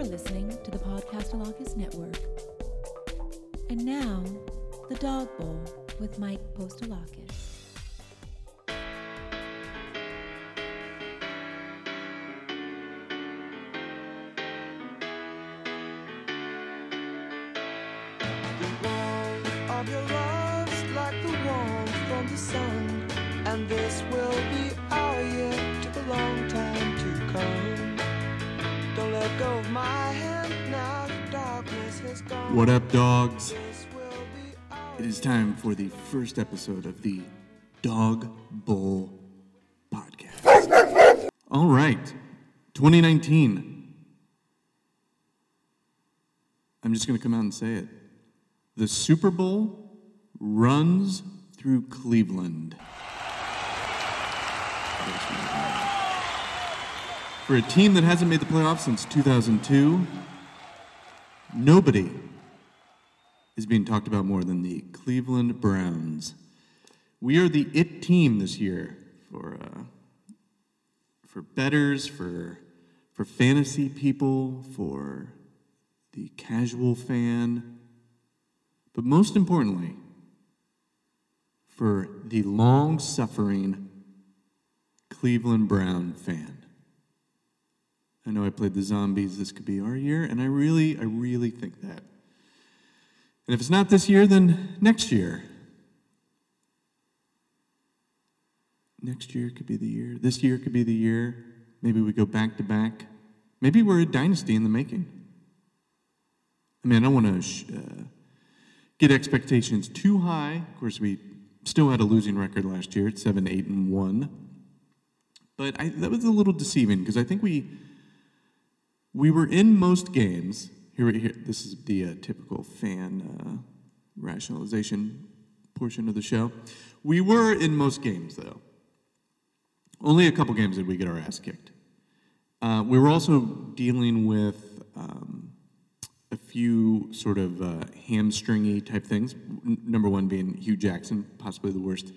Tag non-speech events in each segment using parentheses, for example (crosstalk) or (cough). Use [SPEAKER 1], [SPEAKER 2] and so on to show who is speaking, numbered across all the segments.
[SPEAKER 1] You're listening to the Podcastalakis Network. And now, The Dog Bowl with Mike Postalakis.
[SPEAKER 2] For the first episode of the Dog Bowl podcast. All right, 2019. I'm just going to come out and say it. The Super Bowl runs through Cleveland. For a team that hasn't made the playoffs since 2002, nobody is being talked about more than the Cleveland Browns. We are the it team this year for uh, for betters, for for fantasy people, for the casual fan, but most importantly, for the long-suffering Cleveland Brown fan. I know I played the zombies. This could be our year, and I really, I really think that. And if it's not this year, then next year. Next year could be the year. This year could be the year. Maybe we go back to back. Maybe we're a dynasty in the making. I mean, I don't want to sh- uh, get expectations too high. Of course, we still had a losing record last year at seven, eight, and one. But I, that was a little deceiving because I think we we were in most games. Here, here this is the uh, typical fan uh, rationalization portion of the show. We were in most games, though. Only a couple games did we get our ass kicked. Uh, we were also dealing with um, a few sort of uh, hamstringy type things. N- number one being Hue Jackson, possibly the worst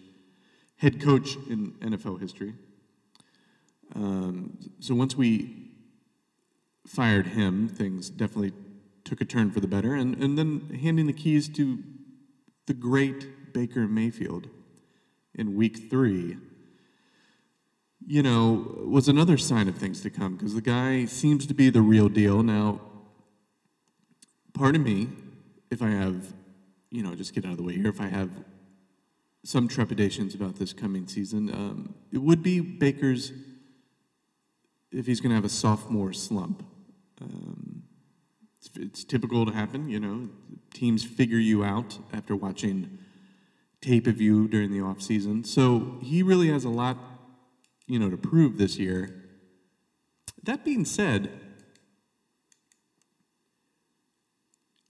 [SPEAKER 2] head coach in NFL history. Um, so once we fired him, things definitely took a turn for the better. And, and then handing the keys to the great Baker Mayfield in week three, you know, was another sign of things to come because the guy seems to be the real deal. Now, pardon me if I have, you know, just get out of the way here, if I have some trepidations about this coming season, um, it would be Baker's if he's going to have a sophomore slump. Um, it's, typical to happen, you know. Teams figure you out after watching tape of you during the off season. So he really has a lot, you know, to prove this year. That being said,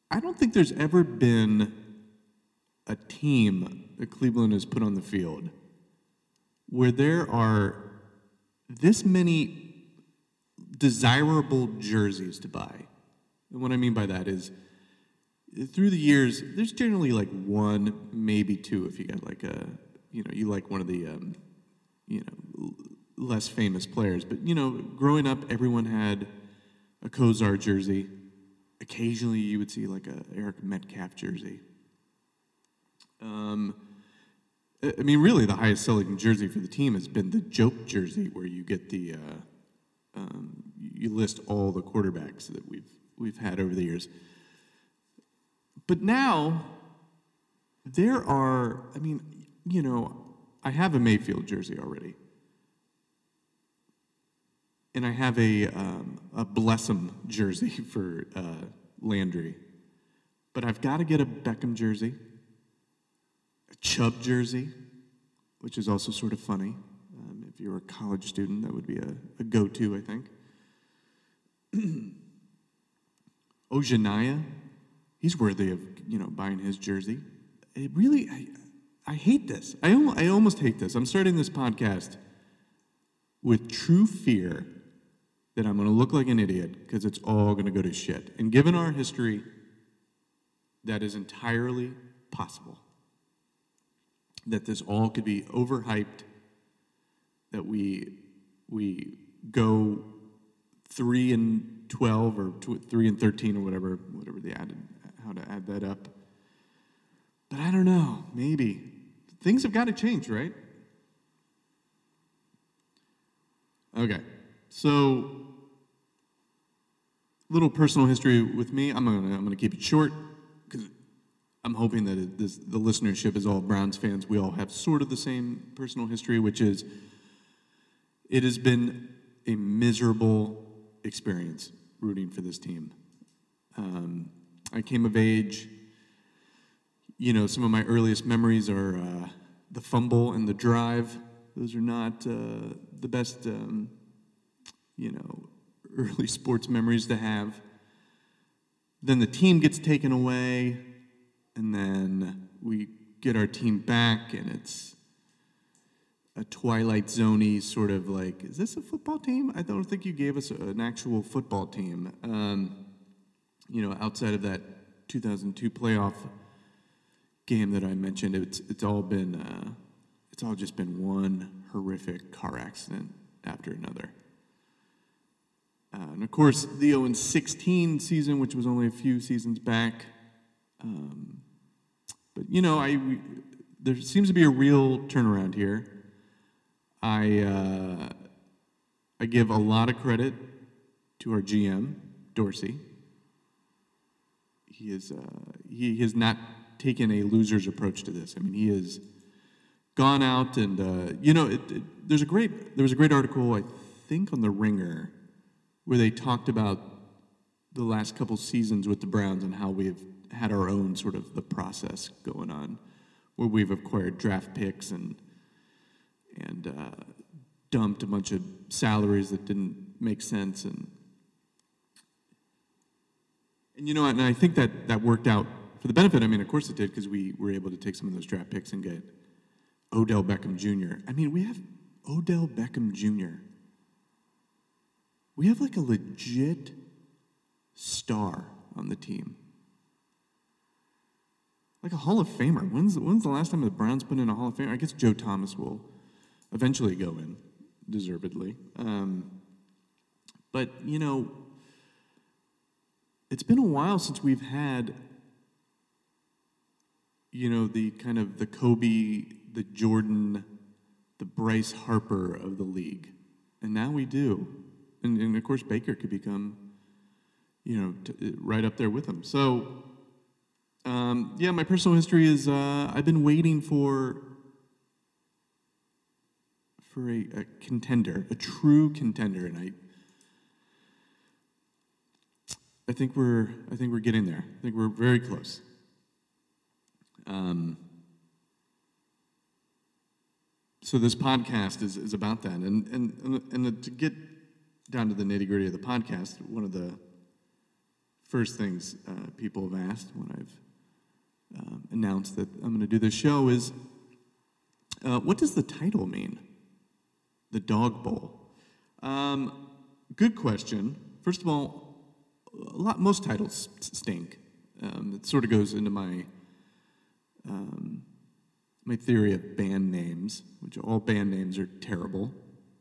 [SPEAKER 2] I don't think there's ever been a team that Cleveland has put on the field where there are this many desirable jerseys to buy. And what I mean by that is through the years, there's generally like one, maybe two if you got like a, you know, you like one of the, um, you know, less famous players. But, you know, growing up, everyone had a Kosar jersey. Occasionally, you would see like a Eric Metcalf jersey. Um, I I mean, really, the highest selling jersey for the team has been the joke jersey, where you get the, uh, um, you list all the quarterbacks that we've we've had over the years. But now, there are. I mean, you know, I have a Mayfield jersey already, and I have a um, a Blessum jersey (laughs) for uh, Landry, but I've got to get a Beckham jersey a Chubb jersey, which is also sort of funny. Um, if you're a college student, that would be a, a go to, I think. (clears throat) Ojanaya, he's worthy of you know buying his jersey. It really, I, I hate this. I, I almost hate this. I'm starting this podcast with true fear that I'm going to look like an idiot because it's all going to go to shit. And given our history, that is entirely possible that this all could be overhyped, that we we go three and 12 or tw- 3 and 13 or whatever, whatever they added, how to add that up. But I don't know, maybe. Things have got to change, right? Okay, so little personal history with me. I'm gonna I'm gonna keep it short because I'm hoping that it, this, the listenership is all Browns fans. We all have sort of the same personal history, which is it has been a miserable experience rooting for this team. Um, I came of age. You know, some of my earliest memories are uh, the fumble and the drive. Those are not uh, the best, um, you know, (laughs) early sports memories to have. Then the team gets taken away, and then we get our team back, and it's a Twilight Zoney sort of like, is this a football team? I don't think you gave us an actual football team. Um, you know, outside of that 2002 playoff game that I mentioned, it's it's all been uh, it's all just been one horrific car accident after another. Uh, and of course, the 0 16 season, which was only a few seasons back. Um, but you know, I we, there seems to be a real turnaround here. I uh, I give a lot of credit to our GM Dorsey. He is uh, he has not taken a loser's approach to this. I mean, he has gone out and uh, you know, it, it, there's a great there was a great article I think on the Ringer where they talked about the last couple seasons with the Browns and how we've had our own sort of the process going on, where we've acquired draft picks and and uh, dumped a bunch of salaries that didn't make sense and and you know what, and I think that that worked out for the benefit. I mean, of course it did because we were able to take some of those draft picks and get Odell Beckham Jr. I mean, we have Odell Beckham Jr. We have like a legit star on the team. Like a Hall of Famer. When's, when's the last time the Browns put in a Hall of Famer? I guess Joe Thomas will eventually go in, deservedly. Um, but, you know, it's been a while since we've had, you know, the kind of the Kobe, the Jordan, the Bryce Harper of the league. And now we do. And, and of course, Baker could become, you know, t- right up there with him. So, um, yeah, my personal history is uh, I've been waiting for for a, a contender, a true contender, and I I think we're I think we're getting there. I think we're very close. Um, so this podcast is, is about that, and and and, to get down to the nitty gritty of the podcast, one of the first things uh, people have asked when I've um, announced that I'm going to do this show is, uh, what does the title mean? The Dog Bowl. Um, good question. First of all, a lot most titles stink. Um, it sort of goes into my um, my theory of band names, which all band names are terrible.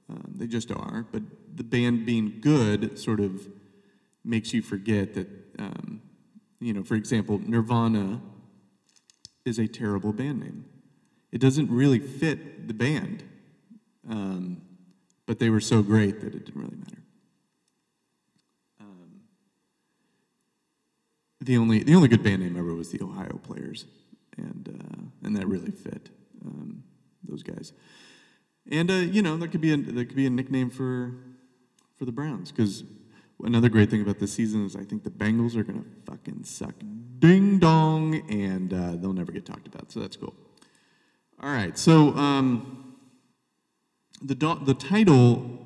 [SPEAKER 2] Um, they just are. But the band being good sort of makes you forget that, um, you know, for example, Nirvana is a terrible band name. It doesn't really fit the band, um, but they were so great that it didn't really matter. Um, the only the only good band name ever was the Ohio Players, and uh, and that really fit um, those guys. And uh, you know, there could be a there could be a nickname for for the Browns because another great thing about this season is I think the Bengals are gonna fucking suck ding dong, and uh, they'll never get talked about. So that's cool. All right, so um, the the title.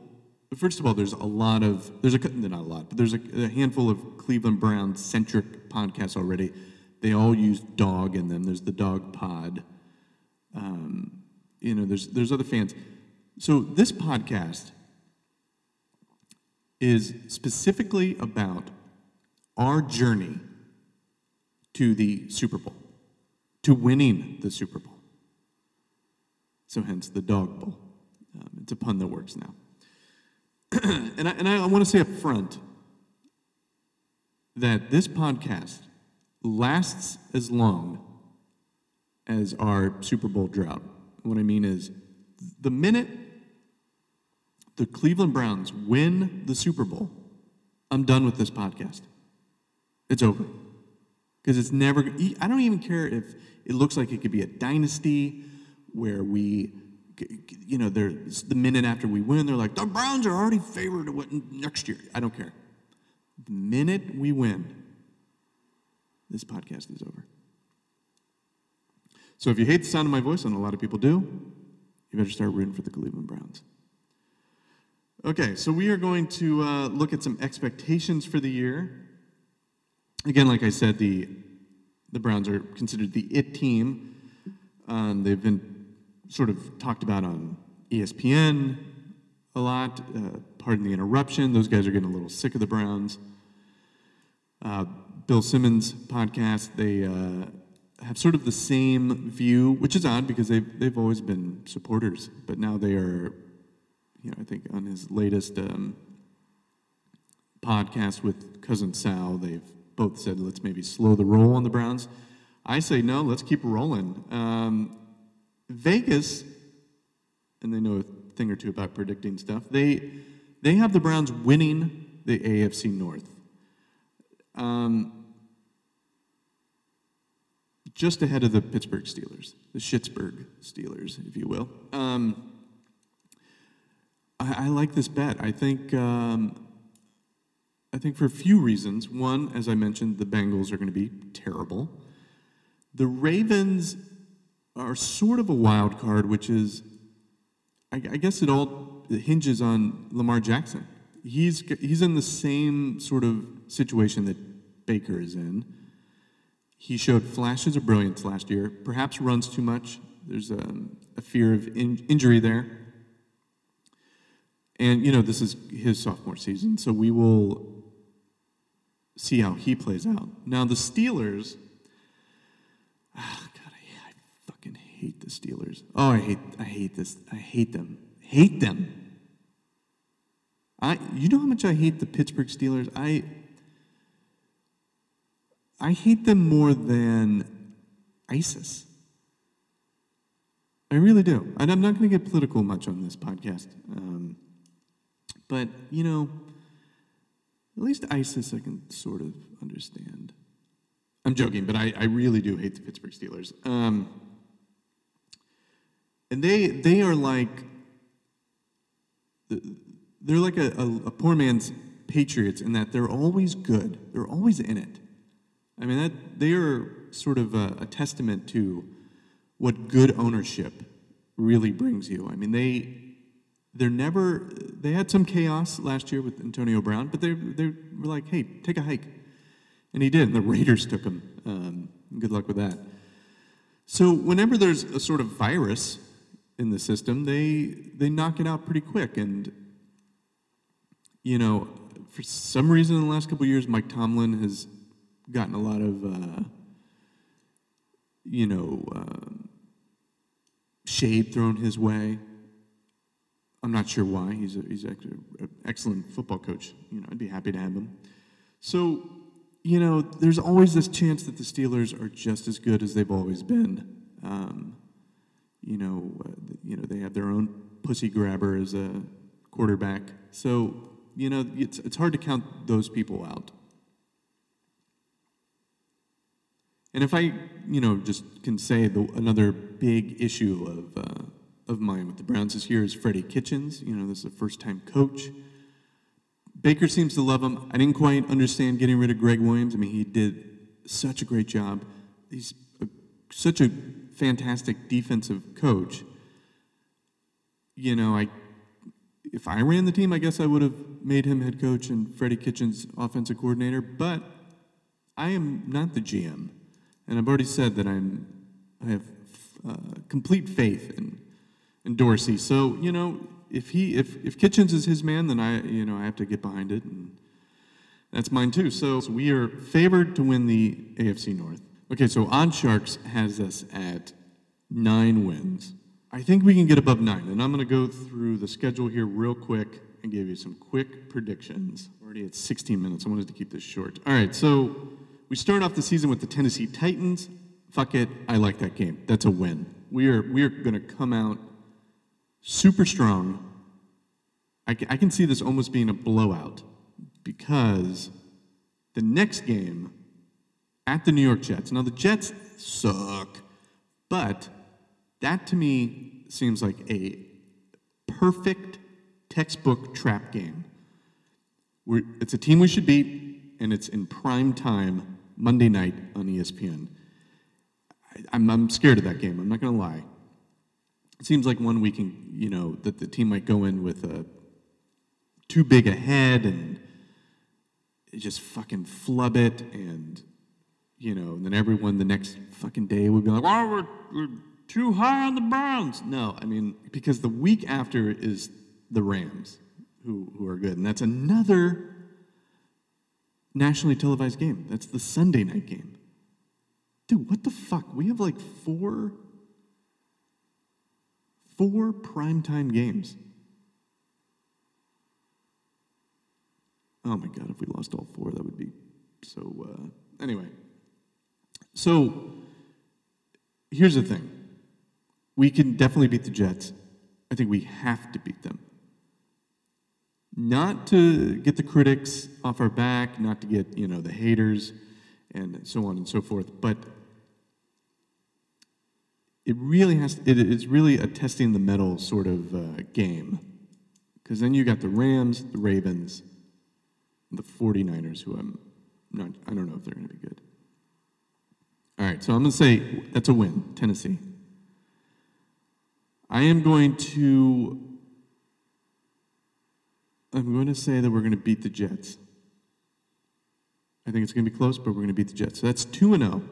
[SPEAKER 2] First of all, there's a lot of there's a not a lot, but there's a, a handful of Cleveland Brown centric podcasts already. They all use dog in them. There's the Dog Pod. Um, you know, there's there's other fans. So this podcast is specifically about our journey to the Super Bowl, to winning the Super Bowl. So hence the Dog Bowl. Um, it's a pun that works now. (clears throat) and I, and I, I want to say up front, that this podcast lasts as long as our Super Bowl drought. What I mean is, the minute the Cleveland Browns win the Super Bowl, I'm done with this podcast. It's over. Because it's never, I don't even care if it looks like it could be a dynasty where we, you know, there's the minute after we win, they're like, the Browns are already favored to win next year. I don't care. The minute we win, this podcast is over. So if you hate the sound of my voice, and a lot of people do, you better start rooting for the Cleveland Browns. Okay, so we are going to uh, look at some expectations for the year. Again, like I said, the the Browns are considered the it team. Um, they've been sort of talked about on ESPN a lot. Uh, pardon the interruption; those guys are getting a little sick of the Browns. Uh, Bill Simmons podcast, they uh, have sort of the same view, which is odd because they've they've always been supporters, but now they are, you know, I think on his latest um, podcast with cousin Sal, they've both said let's maybe slow the roll on the Browns. I say no, let's keep rolling. Um, Vegas, and they know a thing or two about predicting stuff. They they have the Browns winning the AFC North. Um, just ahead of the Pittsburgh Steelers, the Schittsburg Steelers, if you will. Um, I, I, like this bet. I think um, I think for a few reasons. One, as I mentioned, the Bengals are going to be terrible. The Ravens are sort of a wild card, which is, I, I guess, it all hinges on Lamar Jackson. He's he's in the same sort of situation that Baker is in he showed flashes of brilliance last year, perhaps runs too much. There's a, a fear of in, injury there. And, you know, this is his sophomore season, so we will see how he plays out. Now, the Steelers, oh, God, I, I fucking hate the Steelers. Oh, I hate, I hate this. I hate them. Hate them. I, you know how much I hate the Pittsburgh Steelers? I, I hate them more than ISIS. I really do. And I'm not going to get political much on this podcast. Um, but, you know, at least ISIS I can sort of understand. I'm joking, but I, I really do hate the Pittsburgh Steelers. Um, and they, they are like, they're like a, a, a poor man's Patriots in that they're always good, they're always in it. I mean, that, they are sort of a, a testament to what good ownership really brings you. I mean, they they're never they had some chaos last year with Antonio Brown, but they they were like, hey, take a hike, and he did. And the Raiders took him. Um, good luck with that. So whenever there's a sort of virus in the system, they they knock it out pretty quick. And you know, for some reason in the last couple years, Mike Tomlin has gotten a lot of, uh, you know, uh, shade thrown his way. I'm not sure why. He's a, he's actually an excellent football coach. You know, I'd be happy to have him. So, you know, there's always this chance that the Steelers are just as good as they've always been. Um, you know, uh, you know they have their own pussy grabber as a quarterback. So, you know, it's it's hard to count those people out. And if I, you know, just can say the, another big issue of, uh, of mine with the Browns this year is Freddie Kitchens. You know, this is a first time coach. Baker seems to love him. I didn't quite understand getting rid of Gregg Williams. I mean, he did such a great job. He's a, such a fantastic defensive coach. You know, I if I ran the team, I guess I would have made him head coach and Freddie Kitchens offensive coordinator, but I am not the GM. And I've already said that I'm, I have uh, complete faith in, in Dorsey. So, you know, if he, if, if Kitchens is his man, then I, you know, I have to get behind it. And that's mine too. So, so we are favored to win the AFC North. Okay, so Odd Sharks has us at nine wins. I think we can get above nine. And I'm going to go through the schedule here real quick and give you some quick predictions. Already at 16 minutes. I wanted to keep this short. All right, so we start off the season with the Tennessee Titans. Fuck it, I like that game. That's a win. We are we are going to come out super strong. I can, I can see this almost being a blowout because the next game at the New York Jets. Now the Jets suck, but that to me seems like a perfect textbook trap game. We're, it's a team we should beat, and it's in prime time Monday night on ESPN. I, I'm, I'm scared of that game. I'm not going to lie. It seems like one we can, you know, that the team might go in with a too big a head and just fucking flub it, and you know, and then everyone the next fucking day would be like, "Oh, we're, we're too high on the Browns." No, I mean because the week after is the Rams, who who are good, and that's another nationally televised game. That's the Sunday night game. Dude, what the fuck? We have like four four primetime games. Oh my god, if we lost all four, that would be so uh anyway. So here's the thing. We can definitely beat the Jets. I think we have to beat them. Not to get the critics off our back, not to get, you know, the haters and so on and so forth, but it really has it is really a testing the mettle sort of uh, game. Because then you got the Rams, the Ravens, the 49ers, who I'm not, I don't know if they're going to be good. All right, so I'm going to say that's a win, Tennessee. I am going to, I'm going to say that we're going to beat the Jets. I think it's going to be close, but we're going to beat the Jets. So that's 2 and 0.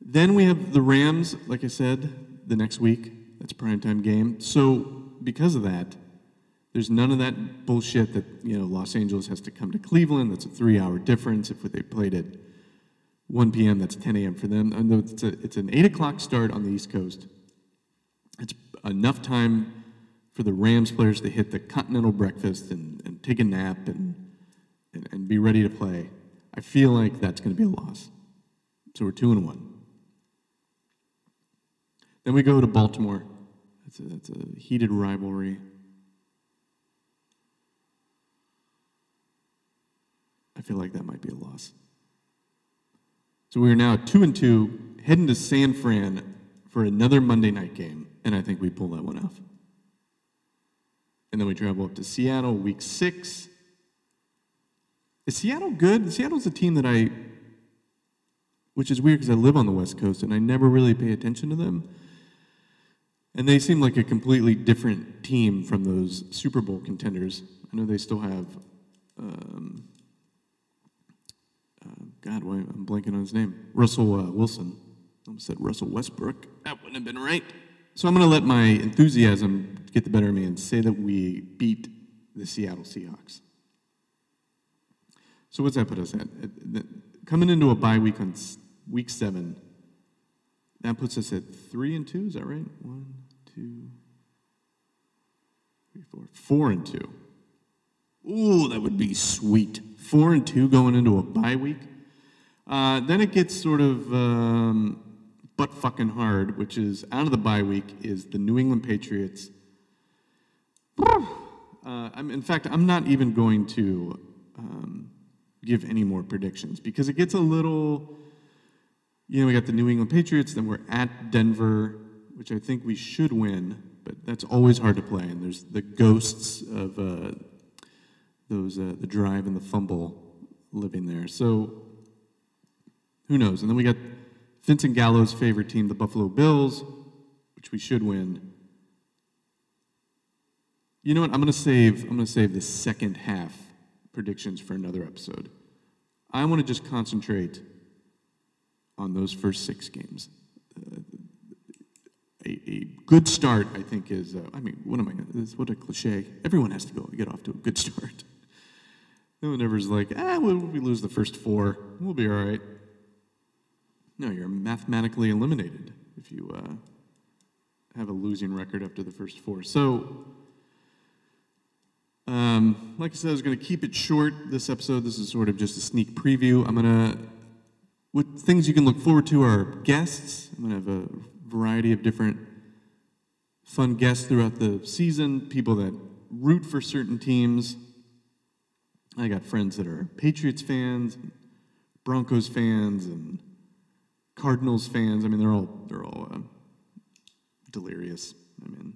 [SPEAKER 2] Then we have the Rams, like I said, the next week. That's primetime game. So because of that, there's none of that bullshit that you know Los Angeles has to come to Cleveland. That's a three-hour difference. If they played at 1 p.m., that's 10 a.m. for them. Know it's, a, it's an 8 o'clock start on the East Coast. It's enough time for the Rams players to hit the continental breakfast and, and take a nap and, and, and be ready to play. I feel like that's going to be a loss. So we're 2 and 1. Then we go to Baltimore. That's a, that's a heated rivalry. I feel like that might be a loss. So we are now two and two, heading to San Fran for another Monday night game, and I think we pull that one off. And then we travel up to Seattle, week six. Is Seattle good? Seattle's a team that I, which is weird because I live on the West Coast and I never really pay attention to them. And they seem like a completely different team from those Super Bowl contenders. I know they still have, um, God, why I'm blanking on his name. Russell uh, Wilson. I almost said Russell Westbrook. That wouldn't have been right. So I'm going to let my enthusiasm get the better of me and say that we beat the Seattle Seahawks. So what's that put us at? Coming into a bye week on week seven, that puts us at three and two. Is that right? One, two, three, four, four and two. Ooh, that would be sweet. Four and two going into a bye week. Uh, then it gets sort of um, butt fucking hard, which is out of the bye week is the New England Patriots. (sighs) Uh, I'm, in fact, I'm not even going to um, give any more predictions because it gets a little. You know, we got the New England Patriots, then we're at Denver, which I think we should win, but that's always hard to play. And there's the ghosts of uh, those uh, the drive and the fumble living there. So who knows? And then we got Vincent Gallo's favorite team, the Buffalo Bills, which we should win. You know what? I'm gonna save. I'm gonna save the second half predictions for another episode. I want to just concentrate on those first six games. Uh, a, a good start, I think, is. Uh, I mean, what am I? This, what a cliche. Everyone has to go get off to a good (laughs) start. No one ever's like, ah, well, we lose the first four, we'll be all right. No, you're mathematically eliminated if you uh, have a losing record after the first four. So, Um, like I said, I was going to keep it short this episode. This is sort of just a sneak preview. I'm going to, what things you can look forward to are guests. I'm going to have a variety of different fun guests throughout the season, people that root for certain teams. I got friends that are Patriots fans, Broncos fans, and Cardinals fans. I mean, they're all they're all uh, delirious. I mean,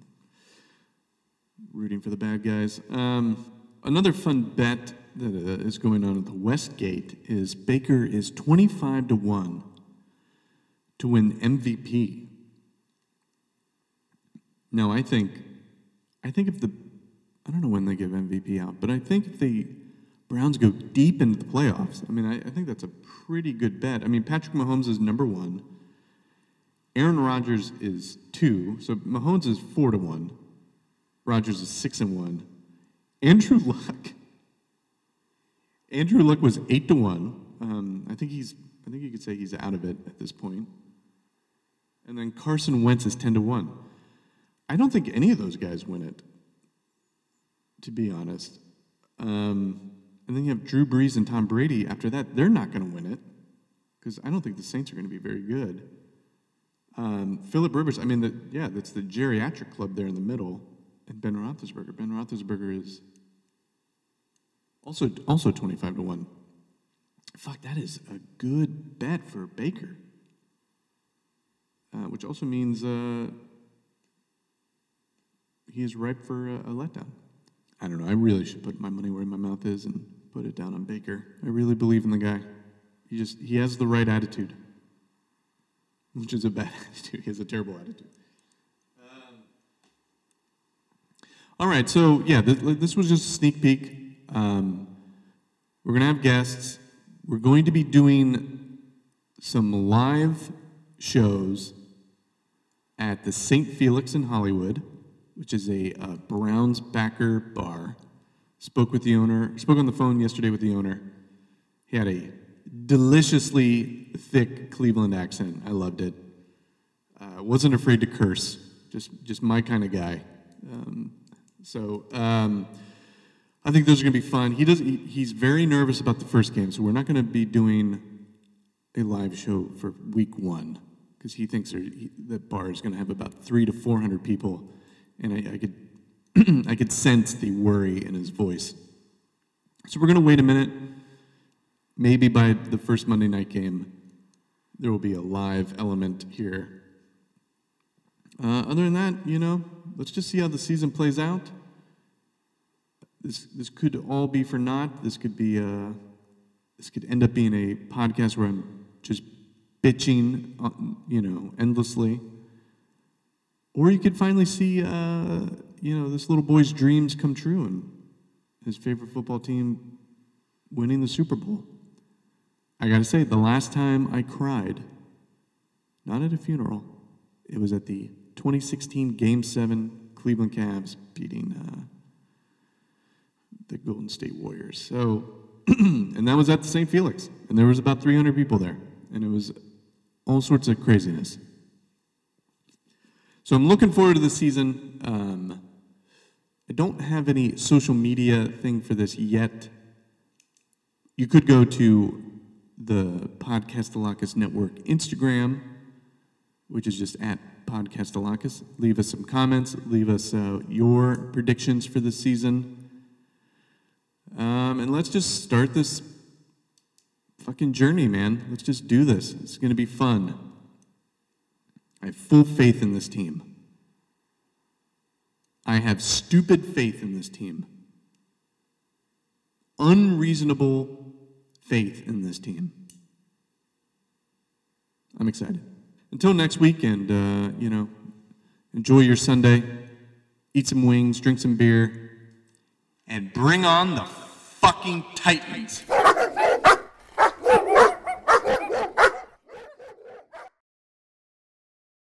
[SPEAKER 2] rooting for the bad guys. Um, another fun bet that uh, is going on at the Westgate is Baker is twenty-five to one to win MVP. Now, I think, I think if the, I don't know when they give MVP out, but I think if the Browns go deep into the playoffs, I mean, I, I think that's a pretty good bet. I mean, Patrick Mahomes is number one. Aaron Rodgers is two, so Mahomes is four to one. Rodgers is six and one. Andrew (laughs) Luck. Andrew Luck was eight to one. Um, I think he's. I think you could say he's out of it at this point. And then Carson Wentz is ten to one. I don't think any of those guys win it. To be honest. Um, and then you have Drew Brees and Tom Brady. After that, they're not going to win it because I don't think the Saints are going to be very good. Um, Philip Rivers, I mean, the, yeah, that's the geriatric club there in the middle. And Ben Roethlisberger. Ben Roethlisberger is also also 25 to 1. Fuck, that is a good bet for Baker. Uh, which also means uh, he is ripe for a, a letdown. I don't know. I really should put my money where my mouth is and put it down on Baker. I really believe in the guy. He just he has the right attitude, which is a bad (laughs) attitude. He has a terrible attitude. Um, all right, so yeah, this, this was just a sneak peek. Um, we're gonna have guests. We're going to be doing some live shows at the St. Felix in Hollywood, which is a, uh Browns backer bar. Spoke with the owner, spoke on the phone yesterday with the owner. He had a deliciously thick Cleveland accent. I loved it. Uh, wasn't afraid to curse. Just, just my kind of guy. Um, so um, I think those are going to be fun. He does. He, he's very nervous about the first game, so we're not going to be doing a live show for week one because he thinks he, the bar is going to have about three to four hundred people, and I, I could (clears throat) I could sense the worry in his voice. So we're going to wait a minute. Maybe by the first Monday night game, there will be a live element here. Uh, other than that, you know, let's just see how the season plays out. This this could all be for naught. This could be a, this could end up being a podcast where I'm just bitching, uh, you know, endlessly. Or you could finally see, uh, you know, this little boy's dreams come true and his favorite football team winning the Super Bowl. I gotta say, the last time I cried, not at a funeral, it was at the 2016 Game 7 Cleveland Cavs beating uh, the Golden State Warriors. So, (clears throat) and that was at the St. Felix, and there was about 300 people there, and it was all sorts of craziness. So I'm looking forward to the season. Um, I don't have any social media thing for this yet. You could go to the Podcastalakis Network Instagram, which is just at Podcastalakis. Leave us some comments. Leave us uh, your predictions for the season. Um, and let's just start this fucking journey, man. Let's just do this. It's going to be fun. I have full faith in this team. I have stupid faith in this team. Unreasonable faith in this team. I'm excited. Until next week, and, uh, you know, enjoy your Sunday. Eat some wings, drink some beer, and bring on the fucking Titans.